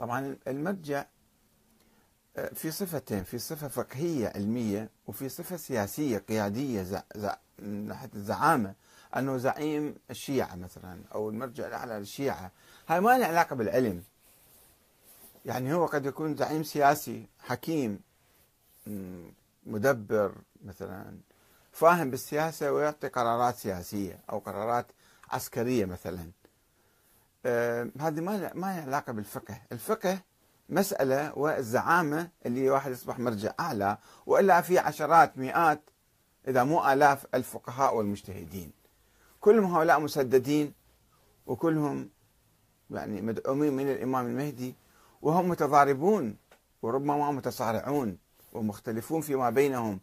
طبعا المرجع آه، في صفتين في صفة فقهية علمية وفي صفة سياسية قيادية زع زع من ناحية الزعامة أنه زعيم الشيعة مثلا أو المرجع الأعلى للشيعة. هاي ما لها علاقة بالعلم. يعني هو قد يكون زعيم سياسي حكيم مدبر مثلا فاهم بالسياسة ويعطي قرارات سياسية أو قرارات عسكرية مثلا. هذه ما ما لها علاقة بالفقه. الفقه مسألة والزعامة اللي واحد يصبح مرجع أعلى وإلا في عشرات مئات إذا مو آلاف الفقهاء والمجتهدين. كلهم هؤلاء مسددين وكلهم يعني مدعومين من الإمام المهدي وهم متضاربون وربما متصارعون ومختلفون فيما بينهم.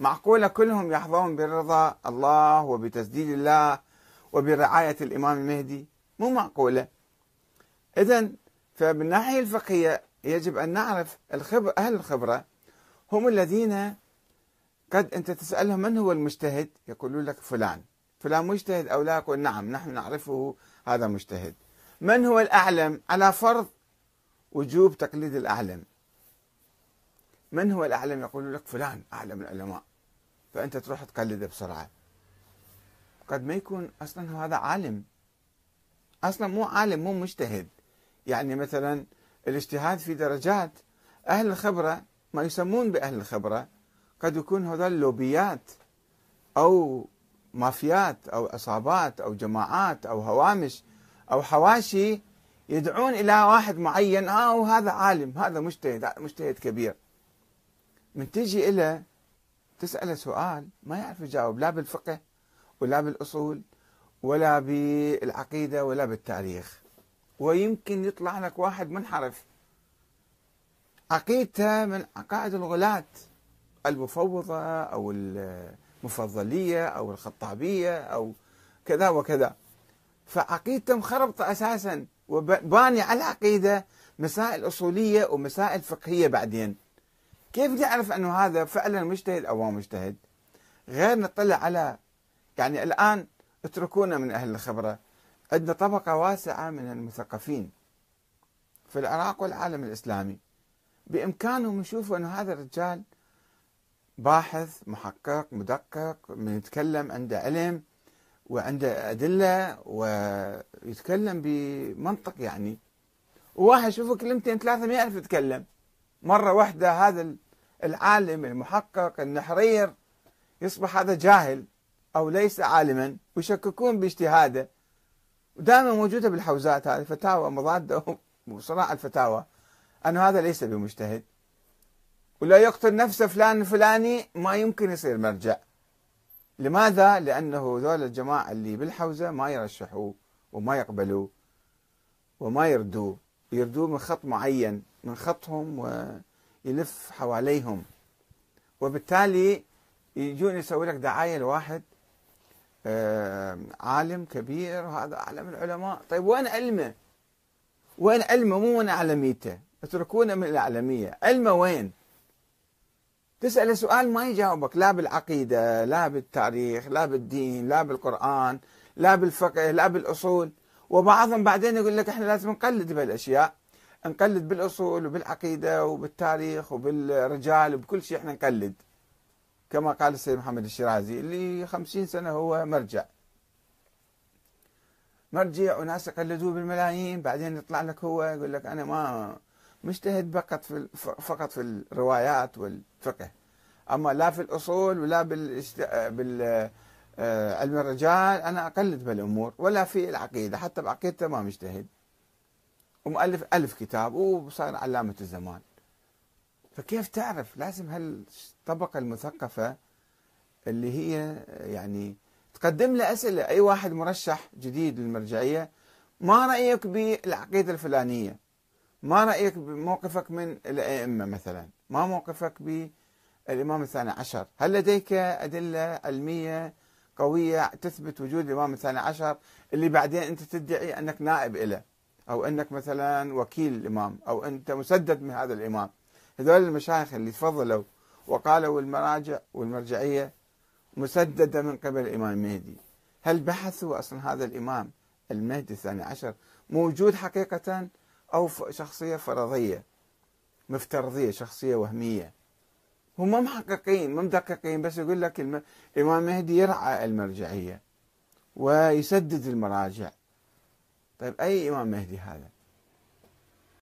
معقولة كلهم يحظون برضا الله وبتسديد الله وبرعاية الإمام المهدي؟ مو معقولة. إذا فبالناحية الفقهية يجب أن نعرف الخبر أهل الخبرة هم الذين قد أنت تسألهم من هو المجتهد؟ يقولون لك فلان. فلان مجتهد أو لا؟ يقول نعم نحن نعرفه هذا مجتهد. من هو الأعلم على فرض وجوب تقليد الأعلم؟ من هو الأعلم؟ يقول لك فلان أعلم العلماء. فأنت تروح تقلده بسرعة. قد ما يكون أصلا هذا عالم. أصلا مو عالم مو مجتهد. يعني مثلا الاجتهاد في درجات. أهل الخبرة ما يسمون بأهل الخبرة قد يكون هذول لوبيات أو مافيات أو عصابات أو جماعات أو هوامش أو حواشي يدعون إلى واحد معين. آه وهذا عالم هذا مجتهد مجتهد كبير. من تجي إلى تسأله سؤال ما يعرف يجاوب لا بالفقه ولا بالأصول. ولا بالعقيدة ولا بالتاريخ. ويمكن يطلع لك واحد منحرف. عقيدته من عقائد الغلاة المفوضة أو المفضلية أو الخطابية أو كذا وكذا. فعقيدته مخربطة أساسا وباني على العقيدة مسائل أصولية ومسائل فقهية بعدين. كيف نعرف أنه هذا فعلا مجتهد أو مجتهد؟ غير نطلع على يعني الآن اتركونا من أهل الخبرة. عندنا طبقة واسعة من المثقفين في العراق والعالم الإسلامي. بإمكانهم يشوفوا أن هذا الرجال باحث محقق مدقق من يتكلم عنده علم وعنده أدلة ويتكلم بمنطق يعني. وواحد يشوفه كلمتين ثلاثة ما يعرف يتكلم. مرة واحدة هذا العالم المحقق النحرير يصبح هذا جاهل. أو ليس عالما ويشككون باجتهاده. ودائما موجودة بالحوزات هذه فتاوى مضادة وصراع الفتاوى. أن هذا ليس بمجتهد. ولا يقتل نفسه فلان الفلاني ما يمكن يصير مرجع. لماذا؟ لأنه ذول الجماعة اللي بالحوزة ما يرشحوه وما يقبلوه وما يردوه يردوه من خط معين من خطهم ويلف حواليهم. وبالتالي يجون يسوي لك دعاية لواحد عالم كبير وهذا أعلم العلماء. طيب وين علمه؟ وين علمه؟ مو وين أعلميته. اتركونا من الأعلمية علمه وين؟ تسأله سؤال ما يجاوبك. لا بالعقيدة لا بالتاريخ لا بالدين لا بالقرآن لا بالفقه لا بالأصول. وبعضهم بعدين يقول لك إحنا لازم نقلد بهالاشياء نقلد بالأصول وبالعقيدة وبالتاريخ وبالرجال وبكل شيء إحنا نقلد. كما قال السيد محمد الشيرازي اللي خمسين سنة هو مرجع. مرجع وناس يقلدوه بالملايين بعدين يطلع لك هو يقول لك أنا ما مجتهد فقط في فقط في الروايات والفقه. أما لا في الأصول ولا بال علم الرجال أنا أقلد بالأمور ولا في العقيدة حتى بعقيدته ما مجتهد. ومؤلف ألف كتاب وصار علامة الزمان. فكيف تعرف لازم هالطبقة المثقفة اللي هي يعني تقدم له أسئلة؟ أي واحد مرشح جديد للمرجعية ما رأيك بالعقيدة الفلانية؟ ما رأيك بموقفك من الأئمة مثلا؟ ما موقفك بالإمام الثاني عشر؟ هل لديك أدلة علمية قوية تثبت وجود الإمام الثاني عشر اللي بعدين أنت تدعي أنك نائب له أو أنك مثلا وكيل الإمام أو أنت مسدد من هذا الإمام. هذول المشايخ اللي تفضلوا وقالوا المراجع والمرجعية مسددة من قبل الإمام المهدي هل بحثوا أصلا هذا الإمام المهدي الثاني عشر موجود حقيقة أو شخصية فرضية؟ مفترضية شخصية وهمية. هم محققين مدققين بس يقول لك الإمام مهدي يرعى المرجعية ويسدد المراجع. طيب أي إمام مهدي هذا؟